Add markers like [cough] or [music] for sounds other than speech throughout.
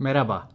Merhaba.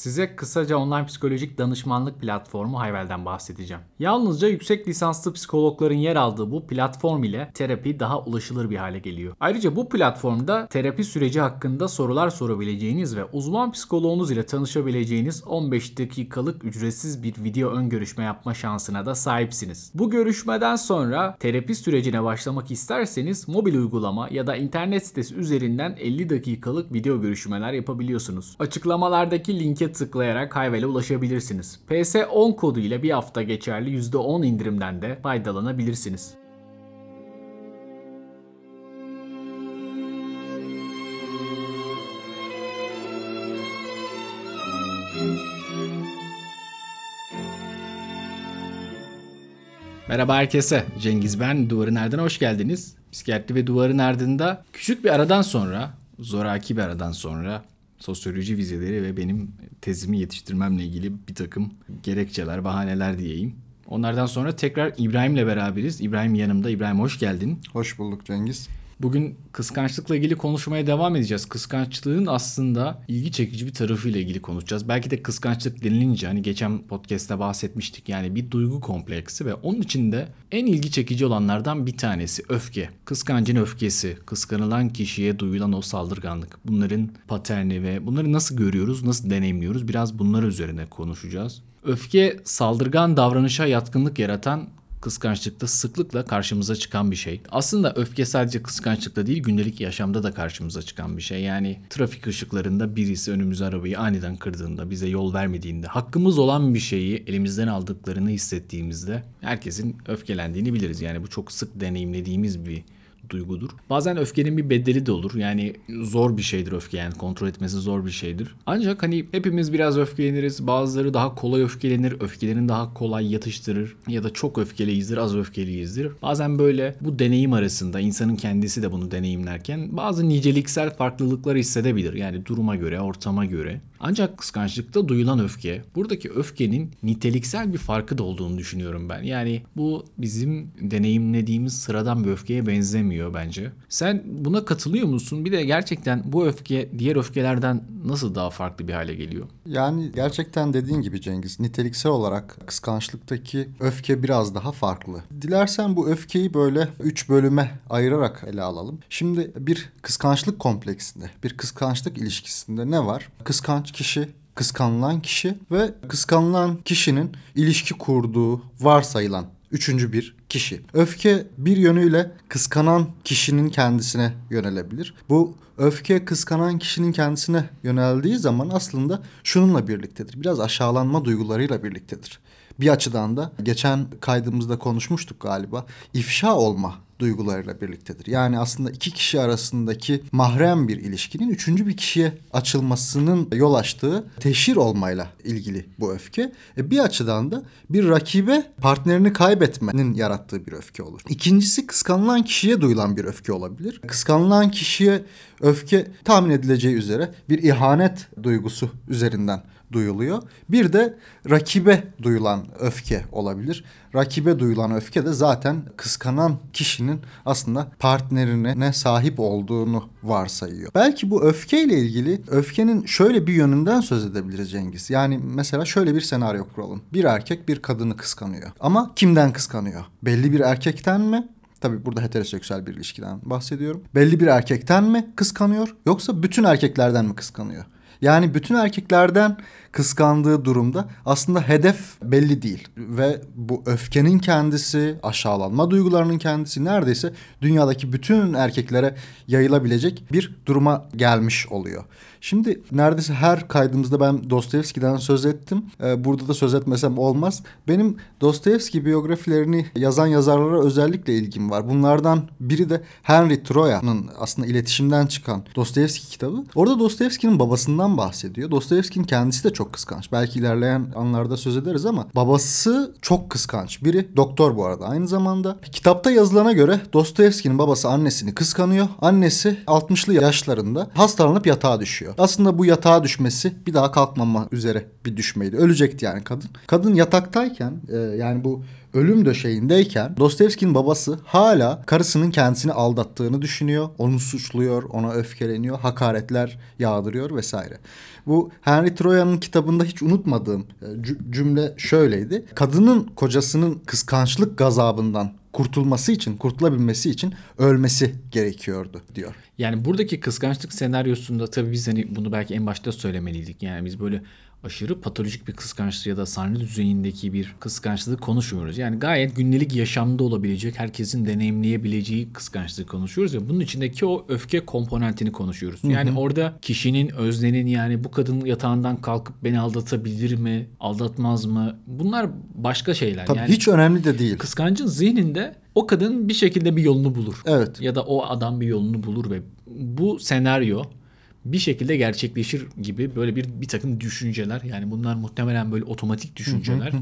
Size kısaca online psikolojik danışmanlık platformu Hayvel'den bahsedeceğim. Yalnızca yüksek lisanslı psikologların yer aldığı bu platform ile terapi daha ulaşılır bir hale geliyor. Ayrıca bu platformda terapi süreci hakkında sorular sorabileceğiniz ve uzman psikoloğunuz ile tanışabileceğiniz 15 dakikalık ücretsiz bir video ön görüşme yapma şansına da sahipsiniz. Bu görüşmeden sonra terapi sürecine başlamak isterseniz mobil uygulama ya da internet sitesi üzerinden 50 dakikalık video görüşmeler yapabiliyorsunuz. Açıklamalardaki linke tıklayarak Hayvel'e ulaşabilirsiniz. PS10 kodu ile bir hafta geçerli %10 indirimden de faydalanabilirsiniz. Merhaba herkese. Cengiz ben. Duvarın Ardına hoş geldiniz. Psikiyatri ve Duvarın Ardında küçük bir aradan sonra, zoraki bir aradan sonra sosyoloji vizeleri ve benim tezimi yetiştirmemle ilgili bir takım gerekçeler, bahaneler diyeyim. Onlardan sonra tekrar İbrahim'le beraberiz. İbrahim yanımda. İbrahim hoş geldin. Hoş bulduk Cengiz. Bugün kıskançlıkla ilgili konuşmaya devam edeceğiz. Kıskançlığın aslında ilgi çekici bir tarafıyla ilgili konuşacağız. Belki de kıskançlık denilince hani geçen podcast'te bahsetmiştik yani bir duygu kompleksi ve onun içinde en ilgi çekici olanlardan bir tanesi öfke. Kıskancın öfkesi, kıskanılan kişiye duyulan o saldırganlık. Bunların paterni ve bunları nasıl görüyoruz, nasıl deneyimliyoruz biraz bunlar üzerine konuşacağız. Öfke saldırgan davranışa yatkınlık yaratan kıskançlıkta sıklıkla karşımıza çıkan bir şey. Aslında öfke sadece kıskançlıkta değil gündelik yaşamda da karşımıza çıkan bir şey. Yani trafik ışıklarında birisi önümüze arabayı aniden kırdığında, bize yol vermediğinde, hakkımız olan bir şeyi elimizden aldıklarını hissettiğimizde herkesin öfkelendiğini biliriz. Yani bu çok sık deneyimlediğimiz bir duygudur. Bazen öfkenin bir bedeli de olur. Yani zor bir şeydir öfke yani kontrol etmesi zor bir şeydir. Ancak hani hepimiz biraz öfkeleniriz. Bazıları daha kolay öfkelenir. Öfkelerini daha kolay yatıştırır. Ya da çok öfkeliyizdir, az öfkeliyizdir. Bazen böyle bu deneyim arasında insanın kendisi de bunu deneyimlerken bazı niceliksel farklılıklar hissedebilir. Yani duruma göre, ortama göre. Ancak kıskançlıkta duyulan öfke, buradaki öfkenin niteliksel bir farkı da olduğunu düşünüyorum ben. Yani bu bizim deneyimlediğimiz sıradan bir öfkeye benzemiyor bence. Sen buna katılıyor musun? Bir de gerçekten bu öfke diğer öfkelerden nasıl daha farklı bir hale geliyor? Yani gerçekten dediğin gibi Cengiz, niteliksel olarak kıskançlıktaki öfke biraz daha farklı. Dilersen bu öfkeyi böyle üç bölüme ayırarak ele alalım. Şimdi bir kıskançlık kompleksinde, bir kıskançlık ilişkisinde ne var? Kıskanç kişi kıskanılan kişi ve kıskanılan kişinin ilişki kurduğu varsayılan üçüncü bir kişi. Öfke bir yönüyle kıskanan kişinin kendisine yönelebilir. Bu öfke kıskanan kişinin kendisine yöneldiği zaman aslında şununla birliktedir. Biraz aşağılanma duygularıyla birliktedir. Bir açıdan da geçen kaydımızda konuşmuştuk galiba. ifşa olma duygularıyla birliktedir. Yani aslında iki kişi arasındaki mahrem bir ilişkinin üçüncü bir kişiye açılmasının yol açtığı teşhir olmayla ilgili bu öfke. E bir açıdan da bir rakibe partnerini kaybetmenin yarattığı bir öfke olur. İkincisi kıskanılan kişiye duyulan bir öfke olabilir. Kıskanılan kişiye öfke tahmin edileceği üzere bir ihanet duygusu üzerinden duyuluyor. Bir de rakibe duyulan öfke olabilir. Rakibe duyulan öfke de zaten kıskanan kişinin aslında partnerine ne sahip olduğunu varsayıyor. Belki bu öfkeyle ilgili öfkenin şöyle bir yönünden söz edebiliriz Cengiz. Yani mesela şöyle bir senaryo kuralım. Bir erkek bir kadını kıskanıyor. Ama kimden kıskanıyor? Belli bir erkekten mi? Tabii burada heteroseksüel bir ilişkiden bahsediyorum. Belli bir erkekten mi kıskanıyor yoksa bütün erkeklerden mi kıskanıyor? Yani bütün erkeklerden kıskandığı durumda aslında hedef belli değil. Ve bu öfkenin kendisi, aşağılanma duygularının kendisi neredeyse dünyadaki bütün erkeklere yayılabilecek bir duruma gelmiş oluyor. Şimdi neredeyse her kaydımızda ben Dostoyevski'den söz ettim. Ee, burada da söz etmesem olmaz. Benim Dostoyevski biyografilerini yazan yazarlara özellikle ilgim var. Bunlardan biri de Henry Troya'nın aslında iletişimden çıkan Dostoyevski kitabı. Orada Dostoyevski'nin babasından bahsediyor. Dostoyevski'nin kendisi de çok kıskanç. Belki ilerleyen anlarda söz ederiz ama babası çok kıskanç. Biri doktor bu arada aynı zamanda. Kitapta yazılana göre Dostoyevski'nin babası annesini kıskanıyor. Annesi 60'lı yaşlarında hastalanıp yatağa düşüyor. Aslında bu yatağa düşmesi bir daha kalkmama üzere bir düşmeydi. Ölecekti yani kadın. Kadın yataktayken e, yani bu ölüm döşeğindeyken Dostoyevski'nin babası hala karısının kendisini aldattığını düşünüyor. Onu suçluyor, ona öfkeleniyor, hakaretler yağdırıyor vesaire. Bu Henry Troyan'ın kitabında hiç unutmadığım e, cümle şöyleydi. Kadının kocasının kıskançlık gazabından kurtulması için, kurtulabilmesi için ölmesi gerekiyordu diyor. Yani buradaki kıskançlık senaryosunda tabii biz hani bunu belki en başta söylemeliydik. Yani biz böyle aşırı patolojik bir kıskançlık ya da sanrı düzeyindeki bir kıskançlığı konuşmuyoruz. Yani gayet gündelik yaşamda olabilecek, herkesin deneyimleyebileceği kıskançlığı konuşuyoruz ve bunun içindeki o öfke komponentini konuşuyoruz. Yani hı hı. orada kişinin, öznenin yani bu kadın yatağından kalkıp beni aldatabilir mi, aldatmaz mı? Bunlar başka şeyler. Tabii yani hiç önemli de değil. Kıskancın zihninde o kadın bir şekilde bir yolunu bulur. Evet. Ya da o adam bir yolunu bulur ve bu senaryo bir şekilde gerçekleşir gibi böyle bir bir takım düşünceler yani bunlar muhtemelen böyle otomatik düşünceler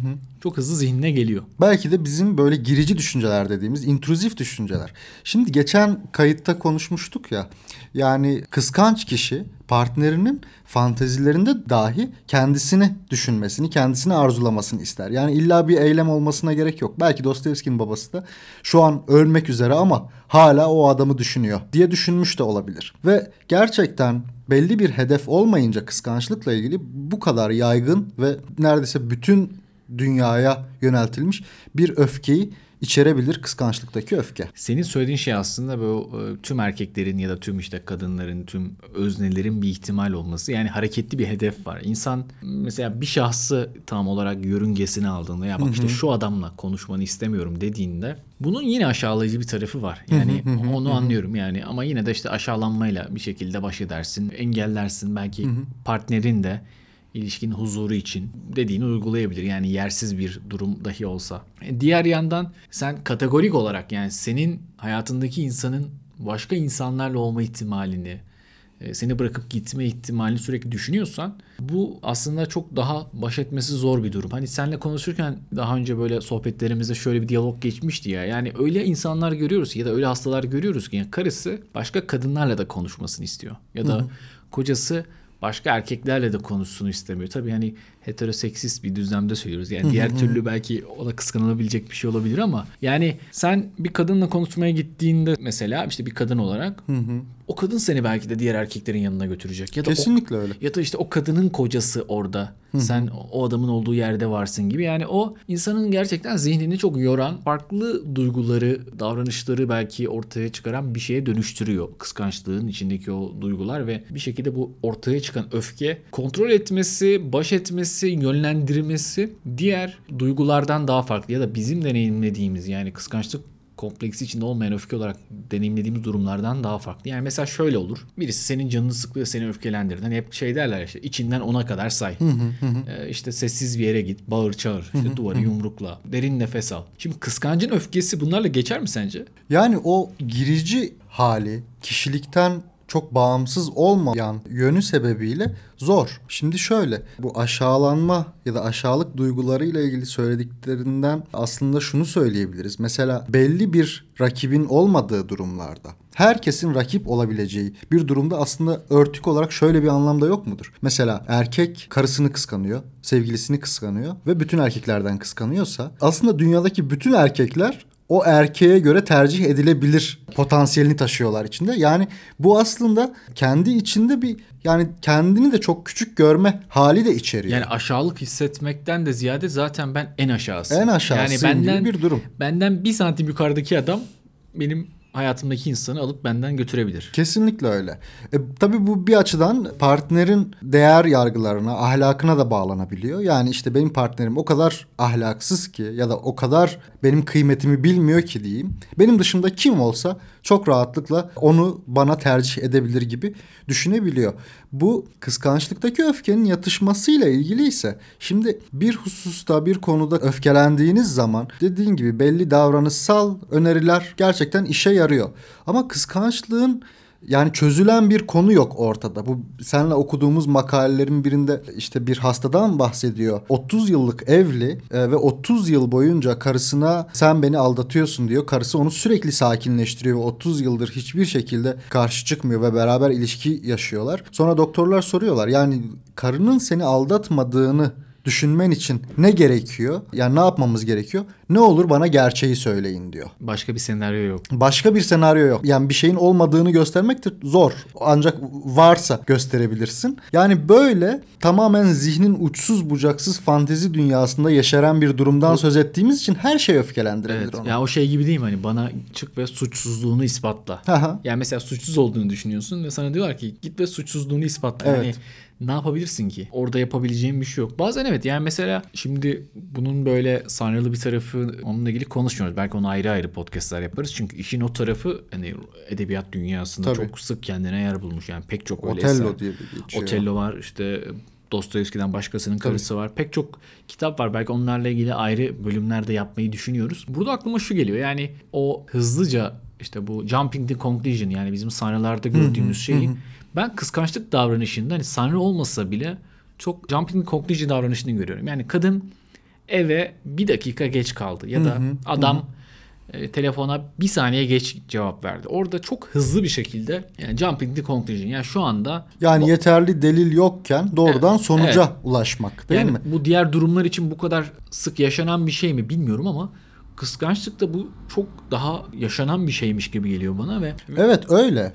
çok hızlı zihnine geliyor. Belki de bizim böyle girici düşünceler dediğimiz intruzif düşünceler. Şimdi geçen kayıtta konuşmuştuk ya yani kıskanç kişi partnerinin fantezilerinde dahi kendisini düşünmesini, kendisini arzulamasını ister. Yani illa bir eylem olmasına gerek yok. Belki Dostoyevski'nin babası da şu an ölmek üzere ama hala o adamı düşünüyor diye düşünmüş de olabilir. Ve gerçekten belli bir hedef olmayınca kıskançlıkla ilgili bu kadar yaygın ve neredeyse bütün dünyaya yöneltilmiş bir öfkeyi içerebilir kıskançlıktaki öfke. Senin söylediğin şey aslında bu e, tüm erkeklerin ya da tüm işte kadınların, tüm öznelerin bir ihtimal olması. Yani hareketli bir hedef var. İnsan mesela bir şahsı tam olarak yörüngesine aldığında ya bak işte şu adamla konuşmanı istemiyorum dediğinde bunun yine aşağılayıcı bir tarafı var. Yani onu anlıyorum yani ama yine de işte aşağılanmayla bir şekilde baş edersin, engellersin. Belki partnerin de ilişkinin huzuru için dediğini uygulayabilir. Yani yersiz bir durum dahi olsa. E, diğer yandan sen kategorik olarak yani senin hayatındaki insanın başka insanlarla olma ihtimalini, e, seni bırakıp gitme ihtimalini sürekli düşünüyorsan bu aslında çok daha baş etmesi zor bir durum. Hani senle konuşurken daha önce böyle sohbetlerimizde şöyle bir diyalog geçmişti ya. Yani öyle insanlar görüyoruz ya da öyle hastalar görüyoruz ki yani karısı başka kadınlarla da konuşmasını istiyor. Ya da Hı-hı. kocası başka erkeklerle de konuşsun istemiyor. Tabii hani heteroseksist bir düzlemde söylüyoruz. Yani diğer türlü belki ona kıskanılabilecek bir şey olabilir ama yani sen bir kadınla konuşmaya gittiğinde mesela işte bir kadın olarak o kadın seni belki de diğer erkeklerin yanına götürecek. Ya da Kesinlikle o, öyle. Ya da işte o kadının kocası orada. Sen o adamın olduğu yerde varsın gibi. Yani o insanın gerçekten zihnini çok yoran, farklı duyguları, davranışları belki ortaya çıkaran bir şeye dönüştürüyor. Kıskançlığın içindeki o duygular ve bir şekilde bu ortaya çıkan öfke kontrol etmesi, baş etmesi, yönlendirmesi diğer duygulardan daha farklı ya da bizim deneyimlediğimiz yani kıskançlık kompleksi içinde olmayan öfke olarak deneyimlediğimiz durumlardan daha farklı. Yani mesela şöyle olur. Birisi senin canını sıklıyor, seni öfkelendirdi. Hani hep şey derler işte içinden ona kadar say. ee, işte sessiz bir yere git, bağır çağır, işte duvarı yumrukla, derin nefes al. Şimdi kıskancın öfkesi bunlarla geçer mi sence? Yani o girici hali kişilikten çok bağımsız olmayan yönü sebebiyle zor. Şimdi şöyle bu aşağılanma ya da aşağılık duygularıyla ilgili söylediklerinden aslında şunu söyleyebiliriz. Mesela belli bir rakibin olmadığı durumlarda herkesin rakip olabileceği bir durumda aslında örtük olarak şöyle bir anlamda yok mudur? Mesela erkek karısını kıskanıyor, sevgilisini kıskanıyor ve bütün erkeklerden kıskanıyorsa aslında dünyadaki bütün erkekler o erkeğe göre tercih edilebilir potansiyelini taşıyorlar içinde. Yani bu aslında kendi içinde bir yani kendini de çok küçük görme hali de içeriyor. Yani aşağılık hissetmekten de ziyade zaten ben en aşağısı. En aşağısı yani benden, bir durum. Benden bir santim yukarıdaki adam benim hayatımdaki insanı alıp benden götürebilir. Kesinlikle öyle. E, tabii bu bir açıdan partnerin değer yargılarına, ahlakına da bağlanabiliyor. Yani işte benim partnerim o kadar ahlaksız ki ya da o kadar benim kıymetimi bilmiyor ki diyeyim. Benim dışında kim olsa çok rahatlıkla onu bana tercih edebilir gibi düşünebiliyor. Bu kıskançlıktaki öfkenin yatışmasıyla ilgili ise şimdi bir hususta bir konuda öfkelendiğiniz zaman dediğin gibi belli davranışsal öneriler gerçekten işe yarıyor. Ama kıskançlığın yani çözülen bir konu yok ortada. Bu senle okuduğumuz makalelerin birinde işte bir hastadan bahsediyor. 30 yıllık evli e, ve 30 yıl boyunca karısına sen beni aldatıyorsun diyor. Karısı onu sürekli sakinleştiriyor ve 30 yıldır hiçbir şekilde karşı çıkmıyor ve beraber ilişki yaşıyorlar. Sonra doktorlar soruyorlar yani karının seni aldatmadığını düşünmen için ne gerekiyor? Yani ne yapmamız gerekiyor? Ne olur bana gerçeği söyleyin diyor. Başka bir senaryo yok. Başka bir senaryo yok. Yani bir şeyin olmadığını göstermek de zor. Ancak varsa gösterebilirsin. Yani böyle tamamen zihnin uçsuz bucaksız fantezi dünyasında yaşaran bir durumdan söz ettiğimiz için her şey öfkelendirebilir Evet. onu. Ya o şey gibi değil mi? Hani bana çık ve suçsuzluğunu ispatla. Aha. Yani mesela suçsuz olduğunu düşünüyorsun ve sana diyorlar ki git ve suçsuzluğunu ispatla. Evet. Yani ne yapabilirsin ki? Orada yapabileceğin bir şey yok. Bazen evet yani mesela şimdi bunun böyle sanrılı bir tarafı onunla ilgili konuşmuyoruz. Belki onu ayrı ayrı podcastlar yaparız. Çünkü işin o tarafı hani edebiyat dünyasında Tabii. çok sık kendine yer bulmuş. Yani pek çok öyle Otello eser. diye bir geçiyor. Otello var işte Dostoyevski'den başkasının karısı var. Pek çok kitap var. Belki onlarla ilgili ayrı bölümlerde yapmayı düşünüyoruz. Burada aklıma şu geliyor. Yani o hızlıca işte bu jumping the conclusion yani bizim sahnelarda gördüğümüz şeyi ben kıskançlık davranışında hani sanrı olmasa bile çok jumping conclusion davranışını görüyorum. Yani kadın eve bir dakika geç kaldı ya da adam e, telefona bir saniye geç cevap verdi. Orada çok hızlı bir şekilde yani jumping the conclusion yani şu anda Yani yeterli delil yokken doğrudan Evet, sonuca evet. ulaşmak değil yani mi? bu diğer durumlar için bu kadar sık yaşanan bir şey mi bilmiyorum ama kıskançlıkta bu çok daha yaşanan bir şeymiş gibi geliyor bana ve Evet öyle.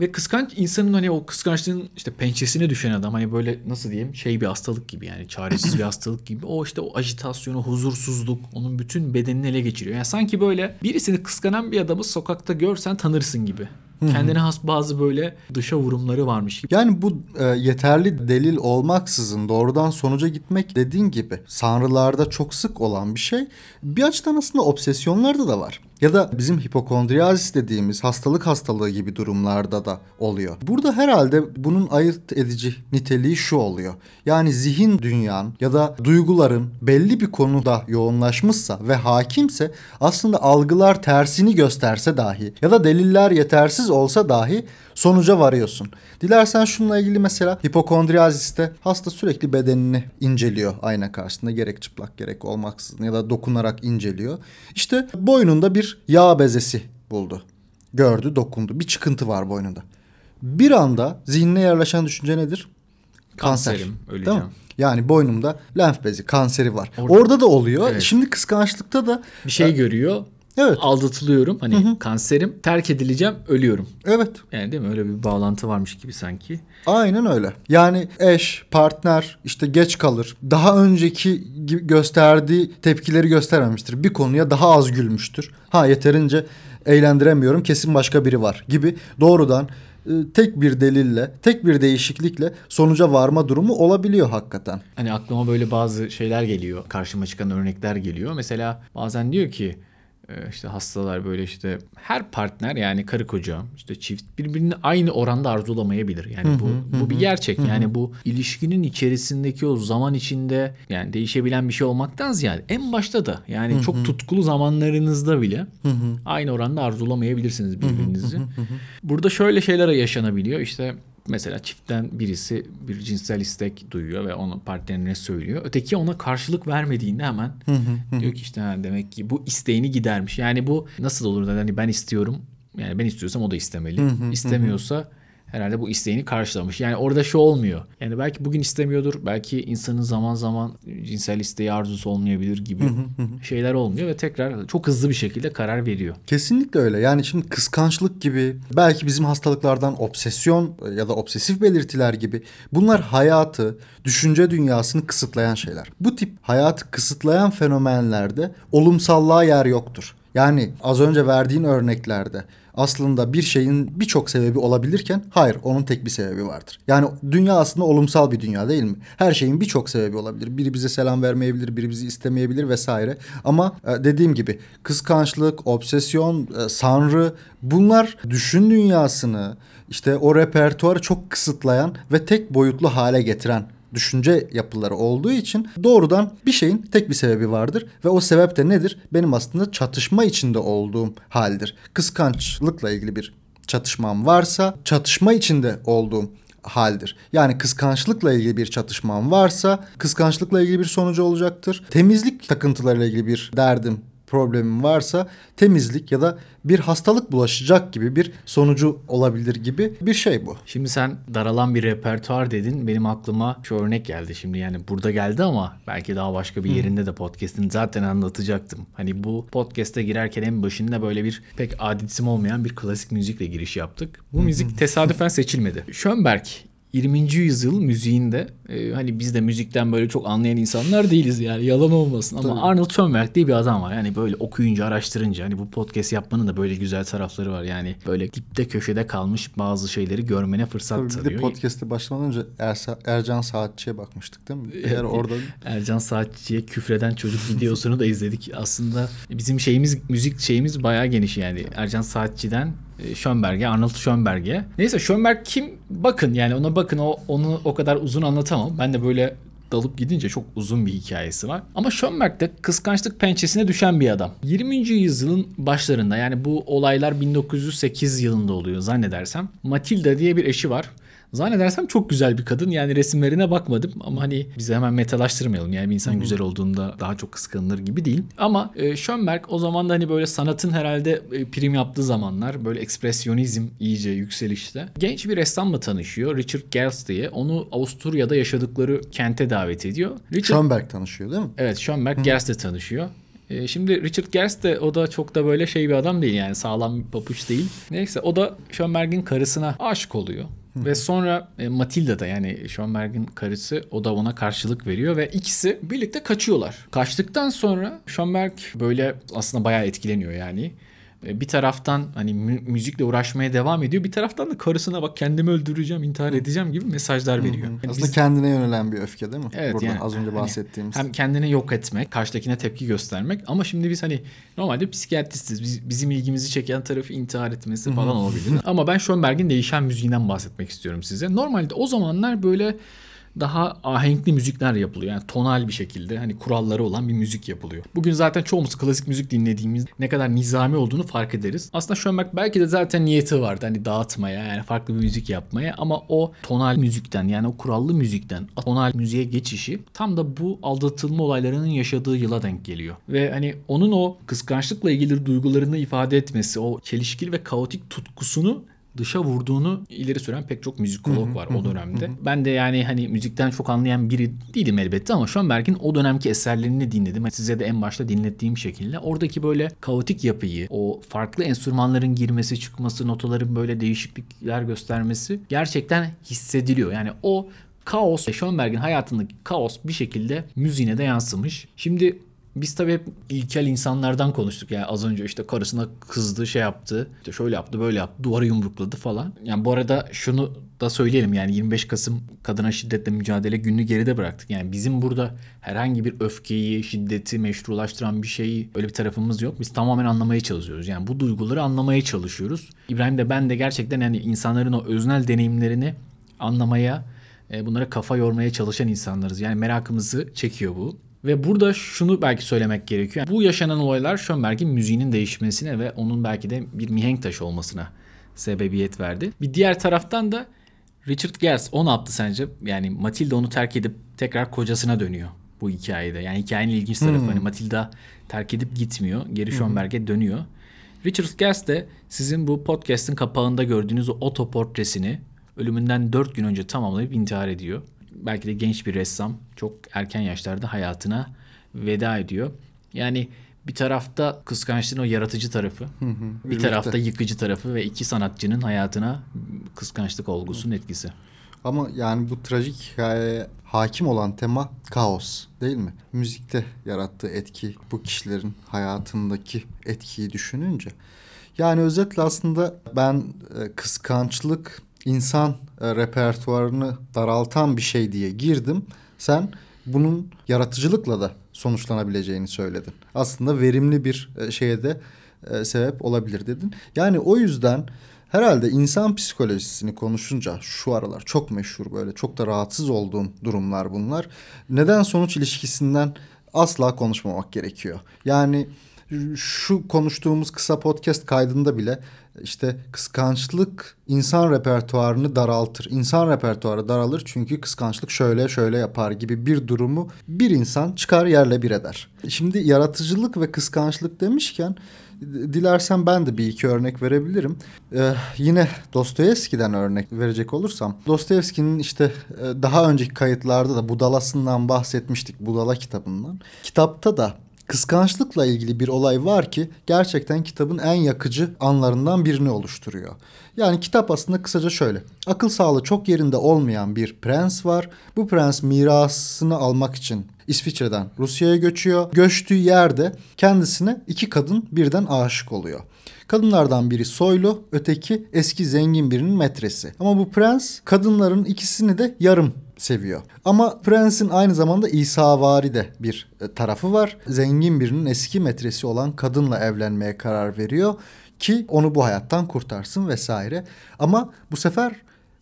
Ve kıskanç insanın hani o kıskançlığın işte pençesine düşen adam hani böyle nasıl diyeyim şey bir hastalık gibi yani çaresiz bir hastalık gibi o işte o ajitasyonu huzursuzluk onun bütün bedenini ele geçiriyor. Yani sanki böyle birisini kıskanan bir adamı sokakta görsen tanırsın gibi. Kendine has bazı böyle dışa vurumları varmış gibi. Yani bu e, yeterli delil olmaksızın doğrudan sonuca gitmek dediğin gibi sanrılarda çok sık olan bir şey. Bir açıdan aslında obsesyonlarda da var. Ya da bizim hipokondriyazis dediğimiz hastalık hastalığı gibi durumlarda da oluyor. Burada herhalde bunun ayırt edici niteliği şu oluyor. Yani zihin dünyan ya da duyguların belli bir konuda yoğunlaşmışsa ve hakimse aslında algılar tersini gösterse dahi ya da deliller yetersiz olsa dahi sonuca varıyorsun. Dilersen şununla ilgili mesela hipokondriyaziste hasta sürekli bedenini inceliyor ayna karşısında gerek çıplak gerek olmaksızın ya da dokunarak inceliyor. İşte boynunda bir yağ bezesi buldu. Gördü, dokundu. Bir çıkıntı var boynunda. Bir anda zihnine yerleşen düşünce nedir? Kanser. Kanserim, öleceğim. Değil mi? Yani boynumda lenf bezi kanseri var. Orada- Orada, da oluyor. Evet. Şimdi kıskançlıkta da Bir şey görüyor. Evet. Aldatılıyorum. Hani kanserim. Terk edileceğim. Ölüyorum. evet Yani değil mi? Öyle bir bağlantı varmış gibi sanki. Aynen öyle. Yani eş, partner işte geç kalır. Daha önceki gösterdiği tepkileri göstermemiştir. Bir konuya daha az gülmüştür. Ha yeterince eğlendiremiyorum kesin başka biri var gibi doğrudan e, tek bir delille, tek bir değişiklikle sonuca varma durumu olabiliyor hakikaten. Hani aklıma böyle bazı şeyler geliyor. Karşıma çıkan örnekler geliyor. Mesela bazen diyor ki işte hastalar böyle işte her partner yani karı koca işte çift birbirini aynı oranda arzulamayabilir. Yani bu bu bir gerçek. Yani bu ilişkinin içerisindeki o zaman içinde yani değişebilen bir şey olmaktan ziyade en başta da yani çok tutkulu zamanlarınızda bile aynı oranda arzulamayabilirsiniz birbirinizi. Burada şöyle şeyler yaşanabiliyor. İşte Mesela çiftten birisi bir cinsel istek duyuyor ve onu partnerine söylüyor. Öteki ona karşılık vermediğinde hemen diyor ki işte ha, demek ki bu isteğini gidermiş. Yani bu nasıl olur da hani ben istiyorum yani ben istiyorsam o da istemeli. İstemiyorsa herhalde bu isteğini karşılamış. Yani orada şu olmuyor. Yani belki bugün istemiyordur. Belki insanın zaman zaman cinsel isteği arzusu olmayabilir gibi şeyler olmuyor ve tekrar çok hızlı bir şekilde karar veriyor. Kesinlikle öyle. Yani şimdi kıskançlık gibi belki bizim hastalıklardan obsesyon ya da obsesif belirtiler gibi bunlar hayatı, düşünce dünyasını kısıtlayan şeyler. Bu tip hayatı kısıtlayan fenomenlerde olumsallığa yer yoktur. Yani az önce verdiğin örneklerde aslında bir şeyin birçok sebebi olabilirken hayır onun tek bir sebebi vardır. Yani dünya aslında olumsal bir dünya değil mi? Her şeyin birçok sebebi olabilir. Biri bize selam vermeyebilir, biri bizi istemeyebilir vesaire. Ama e, dediğim gibi kıskançlık, obsesyon, e, sanrı bunlar düşün dünyasını işte o repertuarı çok kısıtlayan ve tek boyutlu hale getiren düşünce yapıları olduğu için doğrudan bir şeyin tek bir sebebi vardır ve o sebep de nedir? Benim aslında çatışma içinde olduğum haldir. Kıskançlıkla ilgili bir çatışmam varsa çatışma içinde olduğum haldir. Yani kıskançlıkla ilgili bir çatışmam varsa kıskançlıkla ilgili bir sonucu olacaktır. Temizlik takıntılarıyla ilgili bir derdim problemin varsa temizlik ya da bir hastalık bulaşacak gibi bir sonucu olabilir gibi bir şey bu. Şimdi sen daralan bir repertuar dedin. Benim aklıma şu örnek geldi şimdi. Yani burada geldi ama belki daha başka bir yerinde de podcast'in zaten anlatacaktım. Hani bu podcast'e girerken en başında böyle bir pek adetim olmayan bir klasik müzikle giriş yaptık. Bu müzik tesadüfen seçilmedi. Schönberg 20. yüzyıl müziğinde e, hani biz de müzikten böyle çok anlayan insanlar değiliz yani yalan olmasın ama Tabii. Arnold Schoenberg diye bir adam var. Yani böyle okuyunca araştırınca hani bu podcast yapmanın da böyle güzel tarafları var. Yani böyle dipte köşede kalmış bazı şeyleri görmene fırsat Tabii bir de tanıyor. podcast'e başlamadan önce Ersa, Ercan Saatçı'ya bakmıştık değil mi? Eğer orada Ercan Saatçı'ya küfreden çocuk videosunu da izledik. Aslında bizim şeyimiz müzik şeyimiz bayağı geniş yani. Ercan Saatçı'dan Schönberg'e, Arnold Schönberg'e. Neyse Schönberg kim? Bakın yani ona bakın o onu o kadar uzun anlatamam. Ben de böyle dalıp gidince çok uzun bir hikayesi var. Ama Schönberg de kıskançlık pençesine düşen bir adam. 20. yüzyılın başlarında yani bu olaylar 1908 yılında oluyor zannedersem. Matilda diye bir eşi var. Zannedersem çok güzel bir kadın. Yani resimlerine bakmadım ama hani bizi hemen metalaştırmayalım. Yani bir insan güzel olduğunda daha çok kıskanılır gibi değil. Ama e, Schönberg o zaman da hani böyle sanatın herhalde e, prim yaptığı zamanlar böyle ekspresyonizm iyice yükselişte. Genç bir ressamla tanışıyor. Richard Gers diye. Onu Avusturya'da yaşadıkları kente davet ediyor. Richard Schönberg tanışıyor değil mi? Evet Schönberg Gers'le tanışıyor. Ee, şimdi Richard Gers de o da çok da böyle şey bir adam değil yani sağlam bir papuç değil. Neyse o da Schönberg'in karısına aşık oluyor. Ve sonra e, Matilda da yani Schönberg'in karısı o da ona karşılık veriyor ve ikisi birlikte kaçıyorlar. Kaçtıktan sonra Schönberg böyle aslında bayağı etkileniyor yani. E, Bir taraftan hani mü- müzikle uğraşmaya devam ediyor. Bir taraftan da karısına bak kendimi öldüreceğim, intihar edeceğim gibi mesajlar veriyor. Yani Aslında biz- kendine yönelen bir öfke değil mi? Evet Burada yani az önce hani bahsettiğimiz. hem kendini yok etmek, karşıdakine tepki göstermek ama şimdi biz hani normalde psikiyatristiz. Biz, bizim ilgimizi çeken tarafı intihar etmesi falan olabilir. ama ben Schönberg'in değişen müziğinden bahsetmek istiyorum size. Normalde o zamanlar böyle daha ahenkli müzikler yapılıyor. Yani tonal bir şekilde hani kuralları olan bir müzik yapılıyor. Bugün zaten çoğumuz klasik müzik dinlediğimiz ne kadar nizami olduğunu fark ederiz. Aslında Schönberg belki de zaten niyeti vardı hani dağıtmaya yani farklı bir müzik yapmaya ama o tonal müzikten yani o kurallı müzikten tonal müziğe geçişi tam da bu aldatılma olaylarının yaşadığı yıla denk geliyor. Ve hani onun o kıskançlıkla ilgili duygularını ifade etmesi, o çelişkili ve kaotik tutkusunu dışa vurduğunu ileri süren pek çok müzikolog var o dönemde. Ben de yani hani müzikten çok anlayan biri değilim elbette ama Schönberg'in o dönemki eserlerini dinledim. Size de en başta dinlettiğim şekilde oradaki böyle kaotik yapıyı, o farklı enstrümanların girmesi, çıkması, notaların böyle değişiklikler göstermesi gerçekten hissediliyor. Yani o kaos, Schönberg'in hayatındaki kaos bir şekilde müziğine de yansımış. Şimdi biz tabii hep ilkel insanlardan konuştuk. Yani az önce işte karısına kızdı, şey yaptı. işte şöyle yaptı, böyle yaptı. Duvara yumrukladı falan. Yani bu arada şunu da söyleyelim. Yani 25 Kasım Kadına Şiddetle Mücadele Günü geride bıraktık. Yani bizim burada herhangi bir öfkeyi, şiddeti meşrulaştıran bir şeyi öyle bir tarafımız yok. Biz tamamen anlamaya çalışıyoruz. Yani bu duyguları anlamaya çalışıyoruz. İbrahim de ben de gerçekten yani insanların o öznel deneyimlerini anlamaya, e, bunlara kafa yormaya çalışan insanlarız. Yani merakımızı çekiyor bu. Ve burada şunu belki söylemek gerekiyor. Bu yaşanan olaylar Schönberg'in müziğinin değişmesine ve onun belki de bir mihenk taşı olmasına sebebiyet verdi. Bir diğer taraftan da Richard Gers o ne yaptı sence? Yani Matilda onu terk edip tekrar kocasına dönüyor bu hikayede. Yani hikayenin ilginç tarafı hani Matilda terk edip gitmiyor. Geri Schönberg'e dönüyor. Richard Gers de sizin bu podcast'ın kapağında gördüğünüz o otoportresini ölümünden 4 gün önce tamamlayıp intihar ediyor. Belki de genç bir ressam çok erken yaşlarda hayatına veda ediyor. Yani bir tarafta kıskançlığın o yaratıcı tarafı, bir birlikte. tarafta yıkıcı tarafı ve iki sanatçının hayatına kıskançlık olgusunun etkisi. Ama yani bu trajik hikayeye hakim olan tema kaos değil mi? Müzikte yarattığı etki bu kişilerin hayatındaki etkiyi düşününce. Yani özetle aslında ben e, kıskançlık insan e, repertuarını daraltan bir şey diye girdim. Sen bunun yaratıcılıkla da sonuçlanabileceğini söyledin. Aslında verimli bir e, şeye de e, sebep olabilir dedin. Yani o yüzden herhalde insan psikolojisini konuşunca şu aralar çok meşhur böyle çok da rahatsız olduğum durumlar bunlar. Neden sonuç ilişkisinden asla konuşmamak gerekiyor. Yani Şu konuştuğumuz kısa podcast kaydında bile işte kıskançlık insan repertuarını daraltır. İnsan repertuarı daralır çünkü kıskançlık şöyle şöyle yapar gibi bir durumu bir insan çıkar yerle bir eder. Şimdi yaratıcılık ve kıskançlık demişken dilersen ben de bir iki örnek verebilirim. Ee, yine Dostoyevski'den örnek verecek olursam. Dostoyevski'nin işte e, daha önceki kayıtlarda da Budalası'ndan bahsetmiştik. Budala kitabından. Kitapta da kıskançlıkla ilgili bir olay var ki gerçekten kitabın en yakıcı anlarından birini oluşturuyor. Yani kitap aslında kısaca şöyle. Akıl sağlığı çok yerinde olmayan bir prens var. Bu prens mirasını almak için İsviçre'den Rusya'ya göçüyor. Göçtüğü yerde kendisine iki kadın birden aşık oluyor. Kadınlardan biri soylu, öteki eski zengin birinin metresi. Ama bu prens kadınların ikisini de yarım seviyor. Ama prensin aynı zamanda İsavari de bir e, tarafı var. Zengin birinin eski metresi olan kadınla evlenmeye karar veriyor ki onu bu hayattan kurtarsın vesaire. Ama bu sefer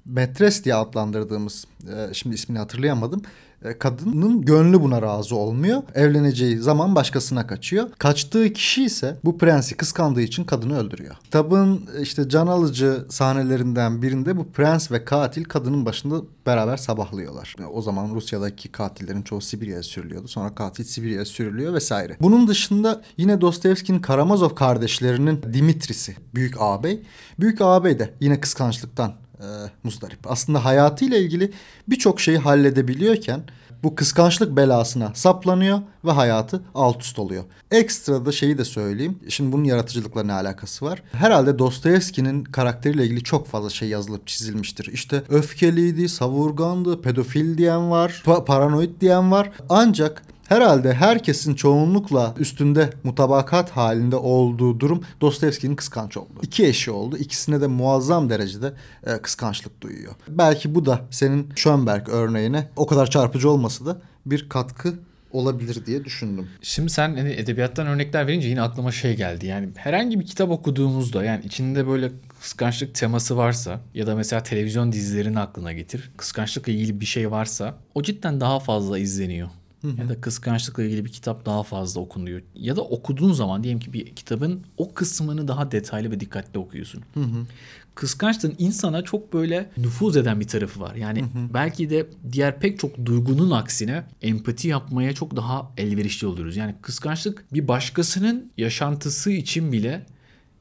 metres diye adlandırdığımız e, şimdi ismini hatırlayamadım kadının gönlü buna razı olmuyor. Evleneceği zaman başkasına kaçıyor. Kaçtığı kişi ise bu prensi kıskandığı için kadını öldürüyor. Kitabın e, işte can alıcı sahnelerinden birinde bu prens ve katil kadının başında beraber sabahlıyorlar. O zaman Rusya'daki katillerin çoğu Sibirya'ya sürülüyordu. Sonra katil Sibirya'ya sürülüyor vesaire. Bunun dışında yine Dostoyevski'nin Karamazov kardeşlerinin Dimitrisi, büyük ağabey. Büyük ağabey de yine kıskançlıktan e, muzdarip. Aslında hayatıyla ilgili birçok şeyi halledebiliyorken bu kıskançlık belasına saplanıyor ve hayatı alt üst oluyor. Ekstra da şeyi de söyleyeyim. Şimdi bunun yaratıcılıkla ne alakası var? Herhalde Dostoyevski'nin karakteriyle ilgili çok fazla şey yazılıp çizilmiştir. İşte öfkeliydi, savurgandı, pedofil diyen var, pa- paranoid diyen var. Ancak Herhalde herkesin çoğunlukla üstünde mutabakat halinde olduğu durum Dostoyevski'nin kıskanç oldu. İki eşi oldu. İkisine de muazzam derecede e, kıskançlık duyuyor. Belki bu da senin Schönberg örneğine o kadar çarpıcı olması da bir katkı olabilir diye düşündüm. Şimdi sen hani edebiyattan örnekler verince yine aklıma şey geldi. Yani herhangi bir kitap okuduğumuzda yani içinde böyle kıskançlık teması varsa ya da mesela televizyon dizilerini aklına getir. Kıskançlıkla ilgili bir şey varsa o cidden daha fazla izleniyor. Hı-hı. Ya da kıskançlıkla ilgili bir kitap daha fazla okunuyor. Ya da okuduğun zaman diyelim ki bir kitabın o kısmını daha detaylı ve dikkatli okuyorsun. Hı-hı. Kıskançlığın insana çok böyle nüfuz eden bir tarafı var. Yani Hı-hı. belki de diğer pek çok duygunun aksine empati yapmaya çok daha elverişli oluyoruz. Yani kıskançlık bir başkasının yaşantısı için bile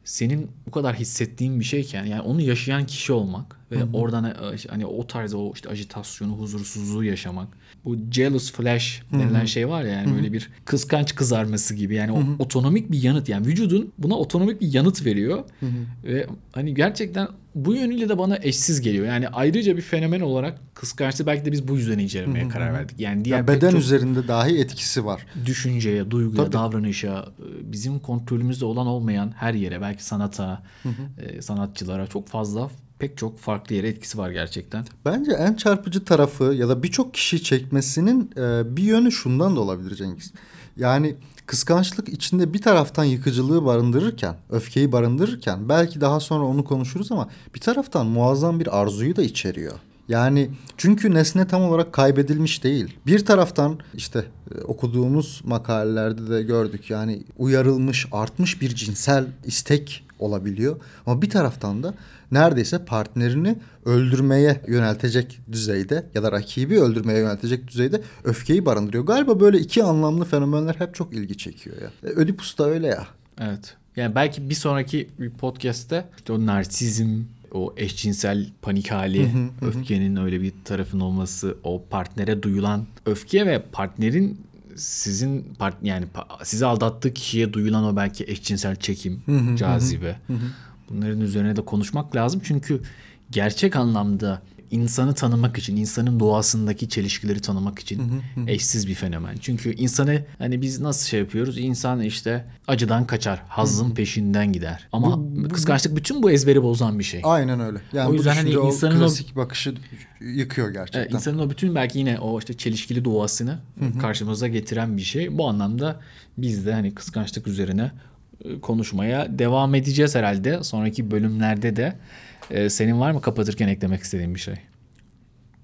senin bu kadar hissettiğin bir şeyken yani onu yaşayan kişi olmak ve Hı-hı. oradan e, hani o tarz o işte ajitasyonu, huzursuzluğu yaşamak. Bu jealous flash denilen Hı-hı. şey var ya yani Hı-hı. böyle bir kıskanç kızarması gibi. Yani Hı-hı. o otonomik bir yanıt yani vücudun buna otonomik bir yanıt veriyor. Hı-hı. Ve hani gerçekten bu yönüyle de bana eşsiz geliyor. Yani ayrıca bir fenomen olarak kıskançlığı belki de biz bu yüzden incelemeye karar verdik. Yani diğer ya beden üzerinde dahi etkisi var. Düşünceye, duyguya, Tabii. davranışa, e, bizim kontrolümüzde olan olmayan her yere, belki sanata, e, sanatçılara çok fazla pek çok farklı yere etkisi var gerçekten. Bence en çarpıcı tarafı ya da birçok kişi çekmesinin e, bir yönü şundan da olabilir Cengiz. Yani kıskançlık içinde bir taraftan yıkıcılığı barındırırken, öfkeyi barındırırken belki daha sonra onu konuşuruz ama bir taraftan muazzam bir arzuyu da içeriyor. Yani çünkü nesne tam olarak kaybedilmiş değil. Bir taraftan işte e, okuduğumuz makalelerde de gördük yani uyarılmış, artmış bir cinsel istek olabiliyor. Ama bir taraftan da neredeyse partnerini öldürmeye yöneltecek düzeyde ya da rakibi öldürmeye yöneltecek düzeyde öfkeyi barındırıyor. Galiba böyle iki anlamlı fenomenler hep çok ilgi çekiyor ya. E, Ödipus da öyle ya. Evet. Yani belki bir sonraki bir podcast'te işte o narsizm, o eşcinsel panik hali, öfkenin öyle bir tarafın olması, o partnere duyulan öfke ve partnerin sizin part yani sizi aldattığı kişiye duyulan o belki eşcinsel çekim, cazibe. Bunların üzerine de konuşmak lazım. Çünkü gerçek anlamda insanı tanımak için, insanın doğasındaki çelişkileri tanımak için eşsiz bir fenomen. Çünkü insanı hani biz nasıl şey yapıyoruz? İnsan işte acıdan kaçar, hazın peşinden gider. Ama bu, bu, kıskançlık bütün bu ezberi bozan bir şey. Aynen öyle. Yani o yüzden hani insanın o klasik o, bakışı yıkıyor gerçekten. Evet, insanın o bütün belki yine o işte çelişkili doğasını karşımıza getiren bir şey. Bu anlamda biz de hani kıskançlık üzerine e, konuşmaya devam edeceğiz herhalde. Sonraki bölümlerde de ee, senin var mı kapatırken eklemek istediğin bir şey?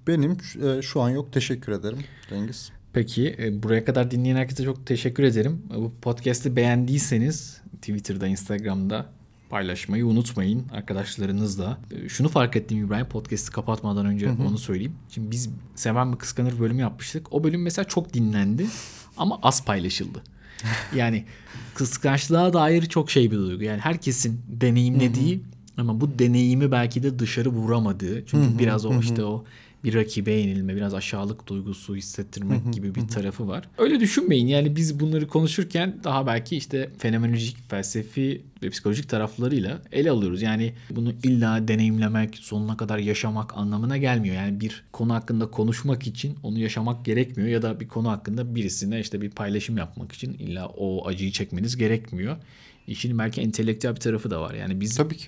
Benim e, şu an yok. Teşekkür ederim Cengiz. Peki e, buraya kadar dinleyen herkese çok teşekkür ederim. Bu podcast'i beğendiyseniz Twitter'da, Instagram'da paylaşmayı unutmayın arkadaşlarınızla. E, Şunu fark ettim İbrahim podcast'i kapatmadan önce onu söyleyeyim. Şimdi biz Seven mi Kıskanır bölümü yapmıştık. O bölüm mesela çok dinlendi ama az paylaşıldı. [laughs] Yani kıskançlığa dair çok şey bir duygu. Yani herkesin deneyimlediği ama bu deneyimi belki de dışarı vuramadığı. Çünkü biraz o işte o bir rakibe yenilme, biraz aşağılık duygusu hissettirmek gibi bir tarafı var. Öyle düşünmeyin. Yani biz bunları konuşurken daha belki işte fenomenolojik, felsefi ve psikolojik taraflarıyla ele alıyoruz. Yani bunu illa deneyimlemek, sonuna kadar yaşamak anlamına gelmiyor. Yani bir konu hakkında konuşmak için onu yaşamak gerekmiyor ya da bir konu hakkında birisine işte bir paylaşım yapmak için illa o acıyı çekmeniz gerekmiyor. İşin belki entelektüel bir tarafı da var. Yani biz Tabii ki.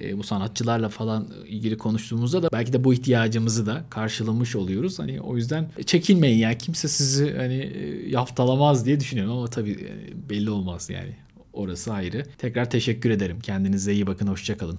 e, bu sanatçılarla falan ilgili konuştuğumuzda da belki de bu ihtiyacımızı da karşılamış oluyoruz. Hani o yüzden çekinmeyin ya kimse sizi hani e, yaftalamaz diye düşünüyorum ama tabii e, belli olmaz yani. Orası ayrı. Tekrar teşekkür ederim. Kendinize iyi bakın. Hoşçakalın.